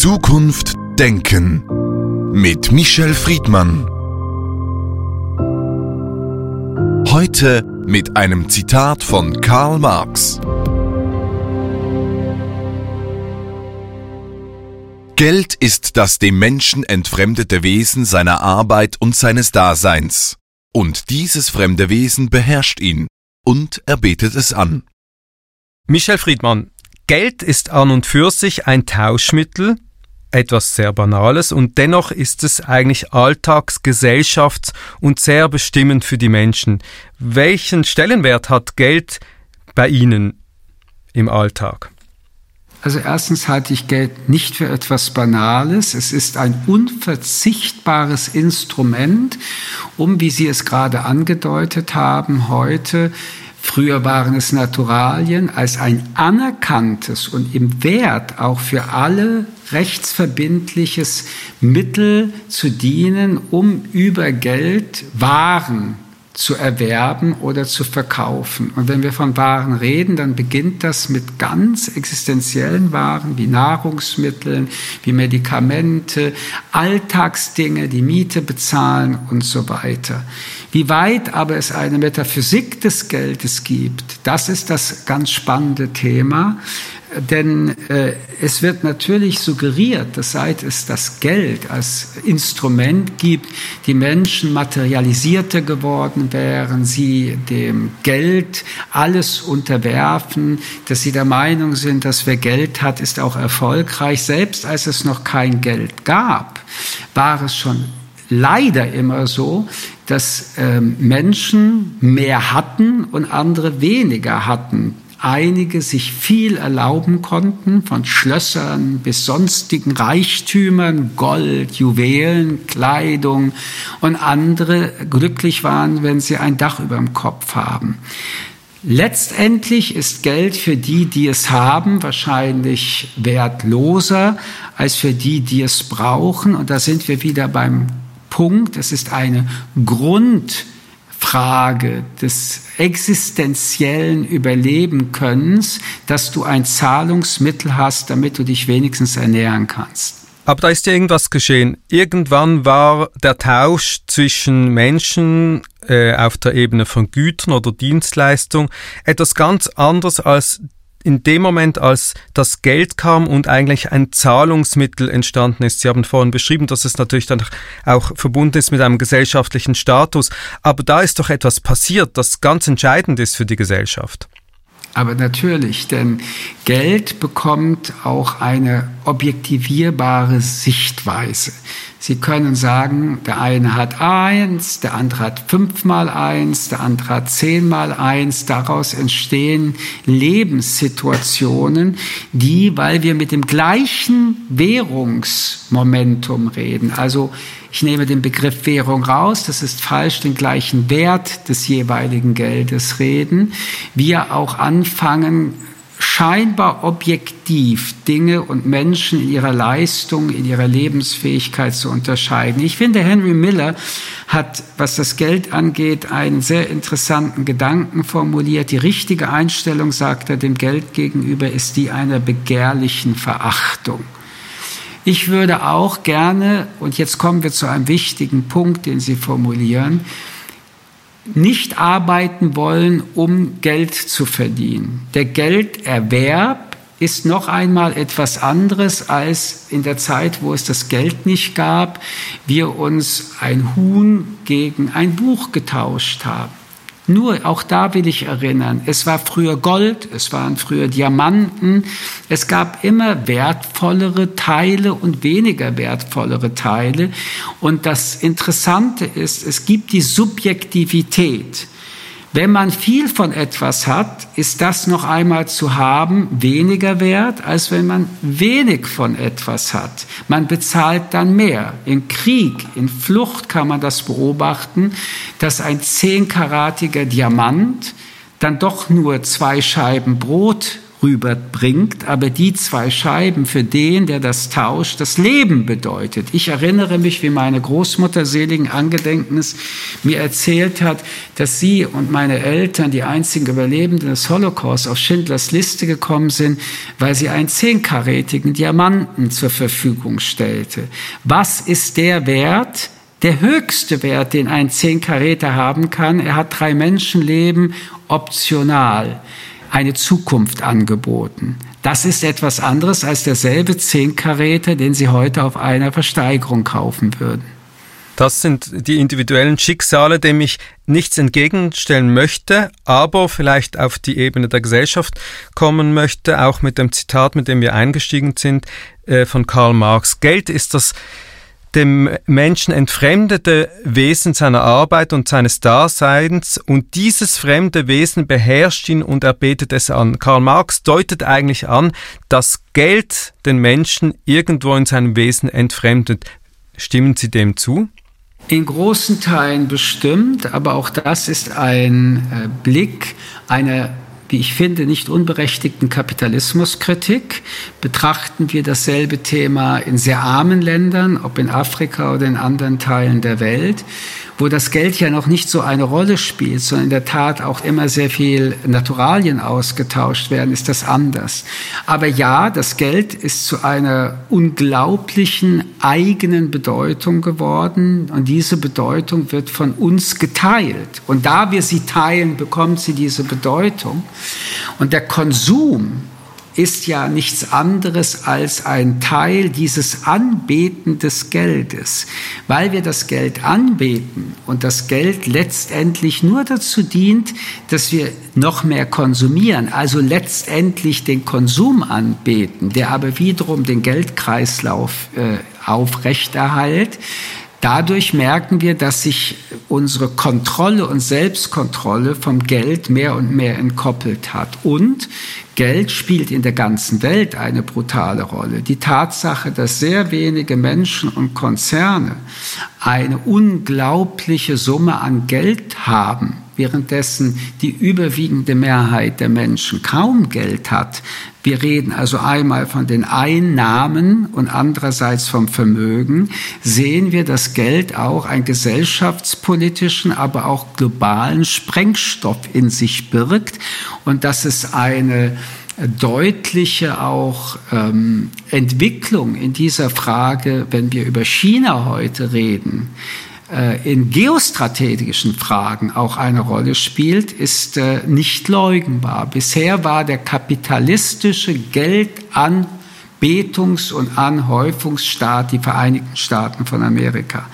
Zukunft Denken mit Michel Friedmann. Heute mit einem Zitat von Karl Marx. Geld ist das dem Menschen entfremdete Wesen seiner Arbeit und seines Daseins. Und dieses fremde Wesen beherrscht ihn, und er betet es an. Michel Friedmann, Geld ist an und für sich ein Tauschmittel, etwas sehr Banales, und dennoch ist es eigentlich Alltags-, Gesellschafts- und sehr bestimmend für die Menschen. Welchen Stellenwert hat Geld bei Ihnen im Alltag? Also erstens halte ich Geld nicht für etwas Banales. Es ist ein unverzichtbares Instrument, um, wie Sie es gerade angedeutet haben, heute Früher waren es Naturalien als ein anerkanntes und im Wert auch für alle rechtsverbindliches Mittel zu dienen, um über Geld Waren zu erwerben oder zu verkaufen. Und wenn wir von Waren reden, dann beginnt das mit ganz existenziellen Waren wie Nahrungsmitteln, wie Medikamente, Alltagsdinge, die Miete bezahlen und so weiter. Wie weit aber es eine Metaphysik des Geldes gibt, das ist das ganz spannende Thema. Denn äh, es wird natürlich suggeriert, dass seit es das Geld als Instrument gibt, die Menschen materialisierter geworden wären, sie dem Geld alles unterwerfen, dass sie der Meinung sind, dass wer Geld hat, ist auch erfolgreich. Selbst als es noch kein Geld gab, war es schon leider immer so, dass ähm, Menschen mehr hatten und andere weniger hatten einige sich viel erlauben konnten, von Schlössern bis sonstigen Reichtümern, Gold, Juwelen, Kleidung, und andere glücklich waren, wenn sie ein Dach über dem Kopf haben. Letztendlich ist Geld für die, die es haben, wahrscheinlich wertloser als für die, die es brauchen. Und da sind wir wieder beim Punkt. Es ist eine Grund, Frage des existenziellen Überlebenkönnens, dass du ein Zahlungsmittel hast, damit du dich wenigstens ernähren kannst. Aber da ist ja irgendwas geschehen. Irgendwann war der Tausch zwischen Menschen äh, auf der Ebene von Gütern oder Dienstleistung etwas ganz anderes als in dem Moment, als das Geld kam und eigentlich ein Zahlungsmittel entstanden ist. Sie haben vorhin beschrieben, dass es natürlich dann auch verbunden ist mit einem gesellschaftlichen Status. Aber da ist doch etwas passiert, das ganz entscheidend ist für die Gesellschaft. Aber natürlich, denn Geld bekommt auch eine objektivierbare Sichtweise. Sie können sagen, der eine hat eins, der andere hat fünfmal eins, der andere hat zehnmal eins. Daraus entstehen Lebenssituationen, die, weil wir mit dem gleichen Währungsmomentum reden, also ich nehme den Begriff Währung raus, das ist falsch, den gleichen Wert des jeweiligen Geldes reden, wir auch anfangen, scheinbar objektiv Dinge und Menschen in ihrer Leistung, in ihrer Lebensfähigkeit zu unterscheiden. Ich finde, Henry Miller hat, was das Geld angeht, einen sehr interessanten Gedanken formuliert. Die richtige Einstellung, sagt er, dem Geld gegenüber ist die einer begehrlichen Verachtung. Ich würde auch gerne, und jetzt kommen wir zu einem wichtigen Punkt, den Sie formulieren, nicht arbeiten wollen, um Geld zu verdienen. Der Gelderwerb ist noch einmal etwas anderes als in der Zeit, wo es das Geld nicht gab, wir uns ein Huhn gegen ein Buch getauscht haben. Nur, auch da will ich erinnern, es war früher Gold, es waren früher Diamanten, es gab immer wertvollere Teile und weniger wertvollere Teile. Und das Interessante ist, es gibt die Subjektivität. Wenn man viel von etwas hat, ist das noch einmal zu haben weniger wert, als wenn man wenig von etwas hat. Man bezahlt dann mehr. In Krieg, in Flucht kann man das beobachten, dass ein zehnkaratiger Diamant dann doch nur zwei Scheiben Brot rüberbringt, aber die zwei Scheiben für den, der das tauscht, das Leben bedeutet. Ich erinnere mich, wie meine Großmutter seligen Angedenknis mir erzählt hat, dass sie und meine Eltern, die einzigen Überlebenden des Holocaust, auf Schindlers Liste gekommen sind, weil sie einen zehnkarätigen Diamanten zur Verfügung stellte. Was ist der Wert? Der höchste Wert, den ein Zehnkaräter haben kann, er hat drei Menschenleben optional eine Zukunft angeboten. Das ist etwas anderes als derselbe Zehnkaräter, den Sie heute auf einer Versteigerung kaufen würden. Das sind die individuellen Schicksale, dem ich nichts entgegenstellen möchte, aber vielleicht auf die Ebene der Gesellschaft kommen möchte, auch mit dem Zitat, mit dem wir eingestiegen sind, äh, von Karl Marx. Geld ist das dem Menschen entfremdete Wesen seiner Arbeit und seines Daseins und dieses fremde Wesen beherrscht ihn und er betet es an. Karl Marx deutet eigentlich an, dass Geld den Menschen irgendwo in seinem Wesen entfremdet. Stimmen Sie dem zu? In großen Teilen bestimmt, aber auch das ist ein äh, Blick einer wie ich finde, nicht unberechtigten Kapitalismuskritik. Betrachten wir dasselbe Thema in sehr armen Ländern, ob in Afrika oder in anderen Teilen der Welt wo das Geld ja noch nicht so eine Rolle spielt, sondern in der Tat auch immer sehr viel Naturalien ausgetauscht werden, ist das anders. Aber ja, das Geld ist zu einer unglaublichen eigenen Bedeutung geworden und diese Bedeutung wird von uns geteilt. Und da wir sie teilen, bekommt sie diese Bedeutung. Und der Konsum ist ja nichts anderes als ein Teil dieses Anbeten des Geldes, weil wir das Geld anbeten und das Geld letztendlich nur dazu dient, dass wir noch mehr konsumieren, also letztendlich den Konsum anbeten, der aber wiederum den Geldkreislauf äh, aufrechterhalt, Dadurch merken wir, dass sich unsere Kontrolle und Selbstkontrolle vom Geld mehr und mehr entkoppelt hat. Und Geld spielt in der ganzen Welt eine brutale Rolle. Die Tatsache, dass sehr wenige Menschen und Konzerne eine unglaubliche Summe an Geld haben, währenddessen die überwiegende Mehrheit der Menschen kaum Geld hat, wir reden also einmal von den Einnahmen und andererseits vom Vermögen. Sehen wir, dass Geld auch einen gesellschaftspolitischen, aber auch globalen Sprengstoff in sich birgt und dass es eine deutliche auch ähm, Entwicklung in dieser Frage, wenn wir über China heute reden, in geostrategischen Fragen auch eine Rolle spielt, ist äh, nicht leugnbar. Bisher war der kapitalistische Geldanbetungs- und Anhäufungsstaat die Vereinigten Staaten von Amerika.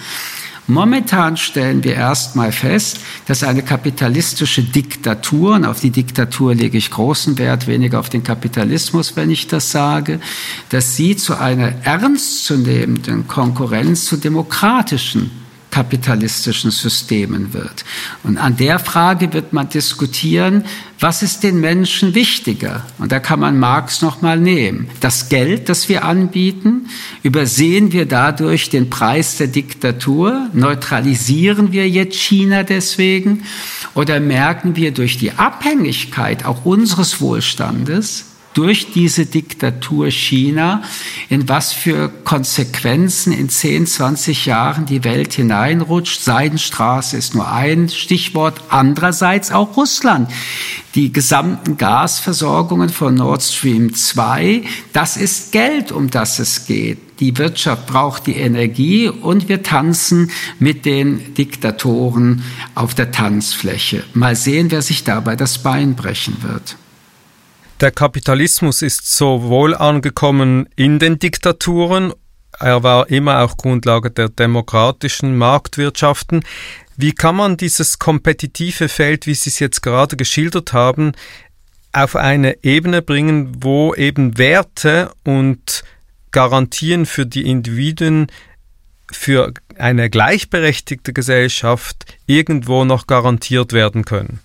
Momentan stellen wir erstmal fest, dass eine kapitalistische Diktatur, und auf die Diktatur lege ich großen Wert, weniger auf den Kapitalismus, wenn ich das sage, dass sie zu einer ernstzunehmenden Konkurrenz zu demokratischen kapitalistischen Systemen wird. Und an der Frage wird man diskutieren, was ist den Menschen wichtiger? Und da kann man Marx nochmal nehmen. Das Geld, das wir anbieten, übersehen wir dadurch den Preis der Diktatur? Neutralisieren wir jetzt China deswegen? Oder merken wir durch die Abhängigkeit auch unseres Wohlstandes, durch diese Diktatur China, in was für Konsequenzen in 10, 20 Jahren die Welt hineinrutscht. Seidenstraße ist nur ein Stichwort. Andererseits auch Russland. Die gesamten Gasversorgungen von Nord Stream 2, das ist Geld, um das es geht. Die Wirtschaft braucht die Energie und wir tanzen mit den Diktatoren auf der Tanzfläche. Mal sehen, wer sich dabei das Bein brechen wird. Der Kapitalismus ist sowohl angekommen in den Diktaturen, er war immer auch Grundlage der demokratischen Marktwirtschaften. Wie kann man dieses kompetitive Feld, wie Sie es jetzt gerade geschildert haben, auf eine Ebene bringen, wo eben Werte und Garantien für die Individuen für eine gleichberechtigte Gesellschaft irgendwo noch garantiert werden können?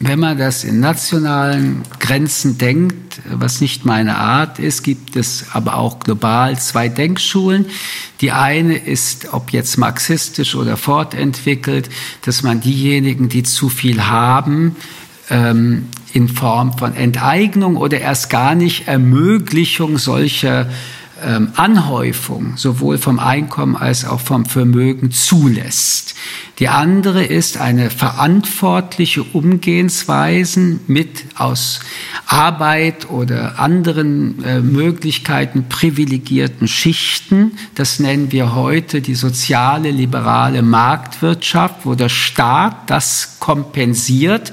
Wenn man das in nationalen Grenzen denkt, was nicht meine Art ist, gibt es aber auch global zwei Denkschulen. Die eine ist, ob jetzt marxistisch oder fortentwickelt, dass man diejenigen, die zu viel haben, ähm, in Form von Enteignung oder erst gar nicht Ermöglichung solcher ähm, Anhäufung sowohl vom Einkommen als auch vom Vermögen zulässt. Die andere ist eine verantwortliche Umgehensweisen mit aus Arbeit oder anderen äh, Möglichkeiten privilegierten Schichten. Das nennen wir heute die soziale liberale Marktwirtschaft, wo der Staat das kompensiert,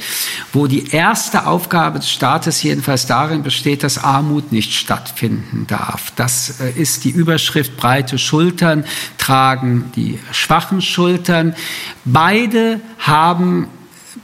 wo die erste Aufgabe des Staates jedenfalls darin besteht, dass Armut nicht stattfinden darf. Das ist die Überschrift breite Schultern tragen die schwachen Schultern. Beide haben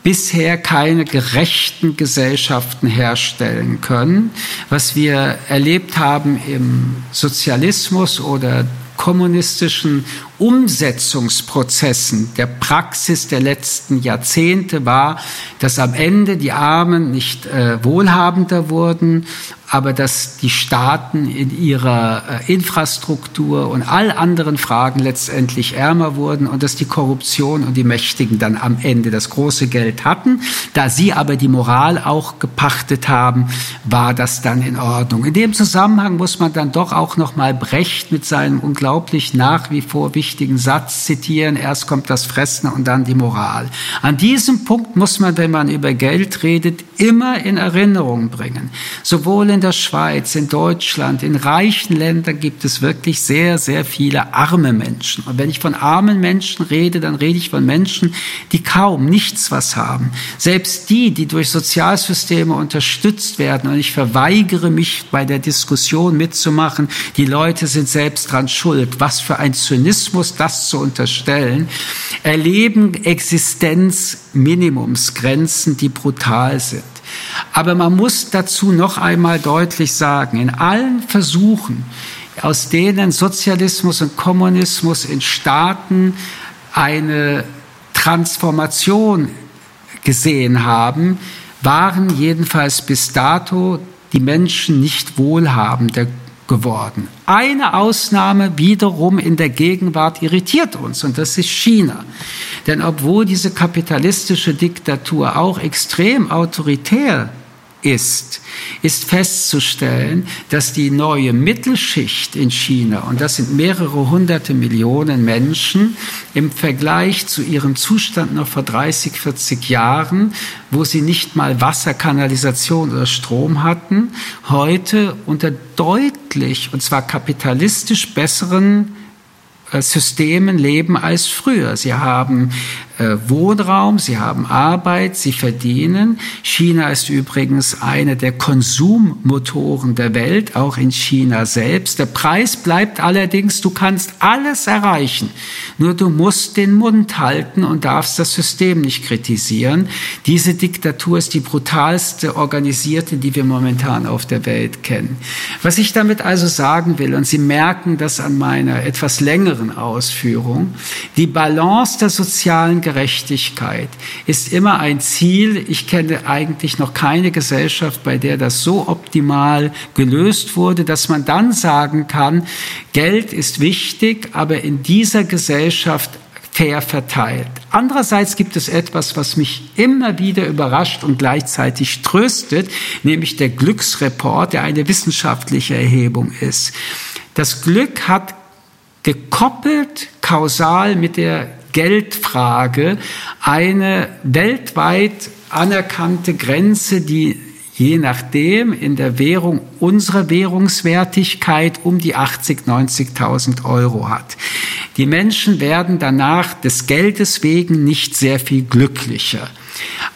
bisher keine gerechten Gesellschaften herstellen können. Was wir erlebt haben im Sozialismus oder kommunistischen Umsetzungsprozessen der Praxis der letzten Jahrzehnte war, dass am Ende die Armen nicht äh, wohlhabender wurden aber dass die Staaten in ihrer äh, Infrastruktur und all anderen Fragen letztendlich ärmer wurden und dass die Korruption und die Mächtigen dann am Ende das große Geld hatten. Da sie aber die Moral auch gepachtet haben, war das dann in Ordnung. In dem Zusammenhang muss man dann doch auch noch mal Brecht mit seinem unglaublich nach wie vor wichtigen Satz zitieren. Erst kommt das Fressen und dann die Moral. An diesem Punkt muss man, wenn man über Geld redet, immer in Erinnerung bringen. Sowohl in der Schweiz, in Deutschland, in reichen Ländern gibt es wirklich sehr, sehr viele arme Menschen. Und wenn ich von armen Menschen rede, dann rede ich von Menschen, die kaum nichts was haben. Selbst die, die durch Sozialsysteme unterstützt werden. Und ich verweigere mich bei der Diskussion mitzumachen, die Leute sind selbst dran schuld. Was für ein Zynismus, das zu unterstellen, erleben Existenzminimumsgrenzen, die brutal sind. Aber man muss dazu noch einmal deutlich sagen, in allen Versuchen, aus denen Sozialismus und Kommunismus in Staaten eine Transformation gesehen haben, waren jedenfalls bis dato die Menschen nicht wohlhabender geworden. Eine Ausnahme wiederum in der Gegenwart irritiert uns und das ist China. Denn obwohl diese kapitalistische Diktatur auch extrem autoritär ist, ist festzustellen, dass die neue Mittelschicht in China, und das sind mehrere hunderte Millionen Menschen, im Vergleich zu ihrem Zustand noch vor 30, 40 Jahren, wo sie nicht mal Wasser, Kanalisation oder Strom hatten, heute unter deutlich, und zwar kapitalistisch besseren äh, Systemen leben als früher. Sie haben Wohnraum, sie haben Arbeit, sie verdienen. China ist übrigens eine der Konsummotoren der Welt, auch in China selbst. Der Preis bleibt allerdings, du kannst alles erreichen, nur du musst den Mund halten und darfst das System nicht kritisieren. Diese Diktatur ist die brutalste organisierte, die wir momentan auf der Welt kennen. Was ich damit also sagen will, und Sie merken das an meiner etwas längeren Ausführung, die Balance der sozialen Gerechtigkeit ist immer ein Ziel. Ich kenne eigentlich noch keine Gesellschaft, bei der das so optimal gelöst wurde, dass man dann sagen kann, Geld ist wichtig, aber in dieser Gesellschaft fair verteilt. Andererseits gibt es etwas, was mich immer wieder überrascht und gleichzeitig tröstet, nämlich der Glücksreport, der eine wissenschaftliche Erhebung ist. Das Glück hat gekoppelt kausal mit der Geldfrage eine weltweit anerkannte Grenze, die je nachdem in der Währung unserer Währungswertigkeit um die 80, 90.000 Euro hat. Die Menschen werden danach des Geldes wegen nicht sehr viel glücklicher.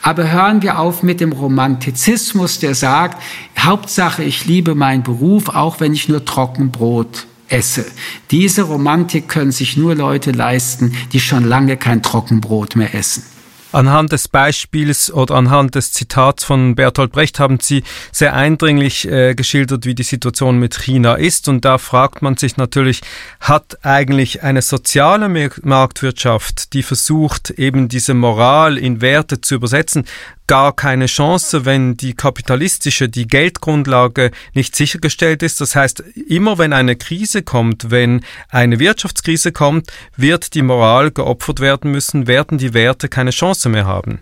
Aber hören wir auf mit dem Romantizismus, der sagt, Hauptsache, ich liebe meinen Beruf, auch wenn ich nur Trockenbrot esse. Diese Romantik können sich nur Leute leisten, die schon lange kein Trockenbrot mehr essen. Anhand des Beispiels oder anhand des Zitats von Bertolt Brecht haben Sie sehr eindringlich äh, geschildert, wie die Situation mit China ist. Und da fragt man sich natürlich, hat eigentlich eine soziale Marktwirtschaft, die versucht, eben diese Moral in Werte zu übersetzen, gar keine Chance, wenn die kapitalistische, die Geldgrundlage nicht sichergestellt ist. Das heißt, immer wenn eine Krise kommt, wenn eine Wirtschaftskrise kommt, wird die Moral geopfert werden müssen, werden die Werte keine Chance mehr haben.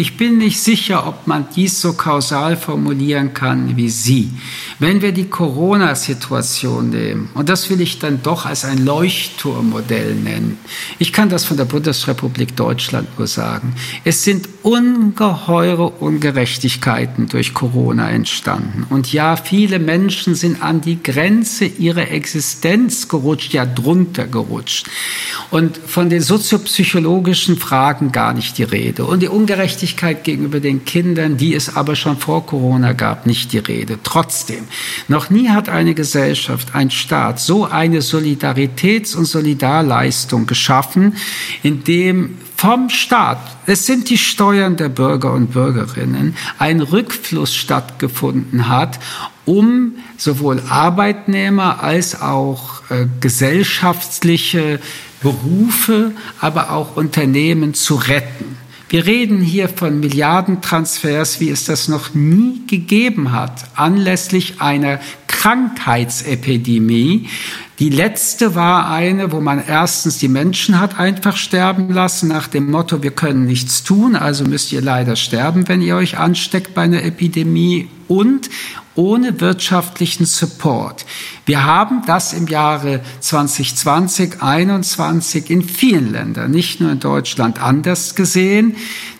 Ich bin nicht sicher, ob man dies so kausal formulieren kann wie Sie. Wenn wir die Corona-Situation nehmen, und das will ich dann doch als ein Leuchtturmmodell nennen, ich kann das von der Bundesrepublik Deutschland nur sagen, es sind ungeheure Ungerechtigkeiten durch Corona entstanden. Und ja, viele Menschen sind an die Grenze ihrer Existenz gerutscht, ja drunter gerutscht. Und von den soziopsychologischen Fragen gar nicht die Rede. Und die Ungerechtigkeit gegenüber den Kindern, die es aber schon vor Corona gab, nicht die Rede. Trotzdem, noch nie hat eine Gesellschaft, ein Staat so eine Solidaritäts- und Solidarleistung geschaffen, in dem vom Staat, es sind die Steuern der Bürger und Bürgerinnen, ein Rückfluss stattgefunden hat, um sowohl Arbeitnehmer als auch äh, gesellschaftliche Berufe, aber auch Unternehmen zu retten. Wir reden hier von Milliardentransfers, wie es das noch nie gegeben hat, anlässlich einer Krankheitsepidemie. Die letzte war eine, wo man erstens die Menschen hat einfach sterben lassen, nach dem Motto, wir können nichts tun, also müsst ihr leider sterben, wenn ihr euch ansteckt bei einer Epidemie und ohne wirtschaftlichen Support. Wir haben das im Jahre 2020, 2021 in vielen Ländern, nicht nur in Deutschland, anders gesehen.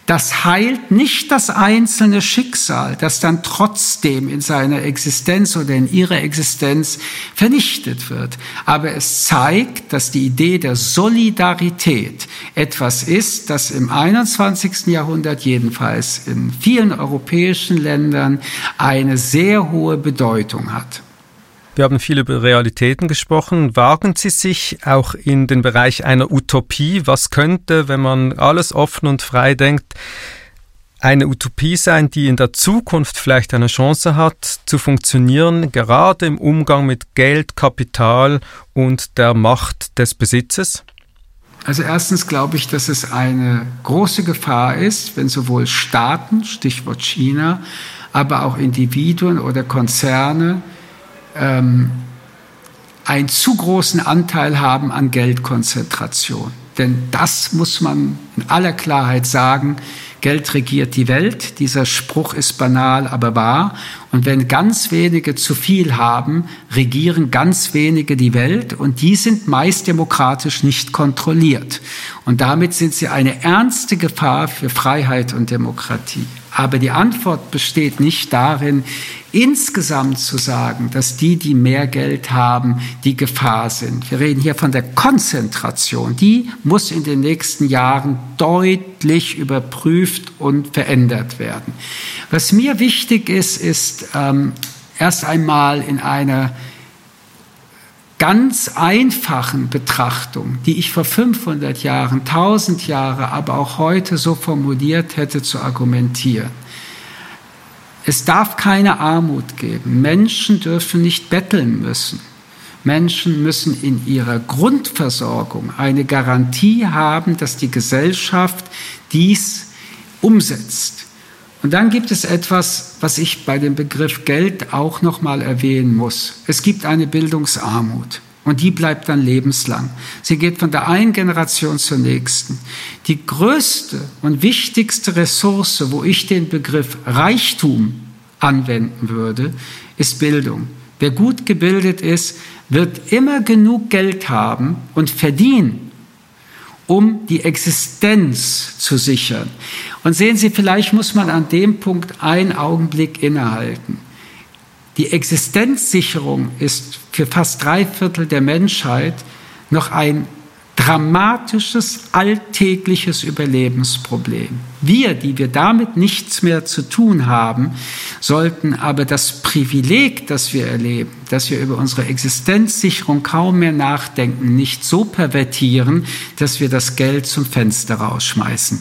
Das heilt nicht das einzelne Schicksal, das dann trotzdem in seiner Existenz oder in ihrer Existenz vernichtet wird. Aber es zeigt, dass die Idee der Solidarität etwas ist, das im 21. Jahrhundert jedenfalls in vielen europäischen Ländern eine sehr hohe Bedeutung hat. Wir haben viel über Realitäten gesprochen. Wagen Sie sich auch in den Bereich einer Utopie? Was könnte, wenn man alles offen und frei denkt, eine Utopie sein, die in der Zukunft vielleicht eine Chance hat zu funktionieren, gerade im Umgang mit Geld, Kapital und der Macht des Besitzes? Also erstens glaube ich, dass es eine große Gefahr ist, wenn sowohl Staaten, Stichwort China, aber auch Individuen oder Konzerne ähm, einen zu großen Anteil haben an Geldkonzentration. Denn das muss man in aller Klarheit sagen. Geld regiert die Welt. Dieser Spruch ist banal, aber wahr. Und wenn ganz wenige zu viel haben, regieren ganz wenige die Welt. Und die sind meist demokratisch nicht kontrolliert. Und damit sind sie eine ernste Gefahr für Freiheit und Demokratie. Aber die Antwort besteht nicht darin, insgesamt zu sagen, dass die, die mehr Geld haben, die Gefahr sind. Wir reden hier von der Konzentration. Die muss in den nächsten Jahren deutlich überprüft und verändert werden. Was mir wichtig ist, ist ähm, erst einmal in einer ganz einfachen Betrachtung, die ich vor 500 Jahren, 1000 Jahre, aber auch heute so formuliert hätte, zu argumentieren. Es darf keine Armut geben. Menschen dürfen nicht betteln müssen. Menschen müssen in ihrer Grundversorgung eine Garantie haben, dass die Gesellschaft dies umsetzt. Und dann gibt es etwas, was ich bei dem Begriff Geld auch noch mal erwähnen muss. Es gibt eine Bildungsarmut. Und die bleibt dann lebenslang. Sie geht von der einen Generation zur nächsten. Die größte und wichtigste Ressource, wo ich den Begriff Reichtum anwenden würde, ist Bildung. Wer gut gebildet ist, wird immer genug Geld haben und verdienen, um die Existenz zu sichern. Und sehen Sie, vielleicht muss man an dem Punkt einen Augenblick innehalten. Die Existenzsicherung ist für fast drei Viertel der Menschheit noch ein dramatisches, alltägliches Überlebensproblem. Wir, die wir damit nichts mehr zu tun haben, sollten aber das Privileg, das wir erleben, dass wir über unsere Existenzsicherung kaum mehr nachdenken, nicht so pervertieren, dass wir das Geld zum Fenster rausschmeißen.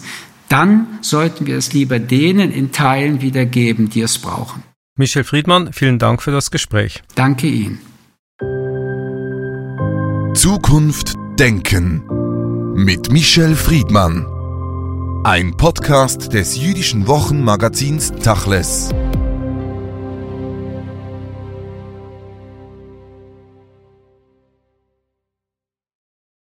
Dann sollten wir es lieber denen in Teilen wiedergeben, die es brauchen. Michel Friedmann, vielen Dank für das Gespräch. Danke Ihnen. Zukunft Denken mit Michel Friedmann. Ein Podcast des jüdischen Wochenmagazins Tachles.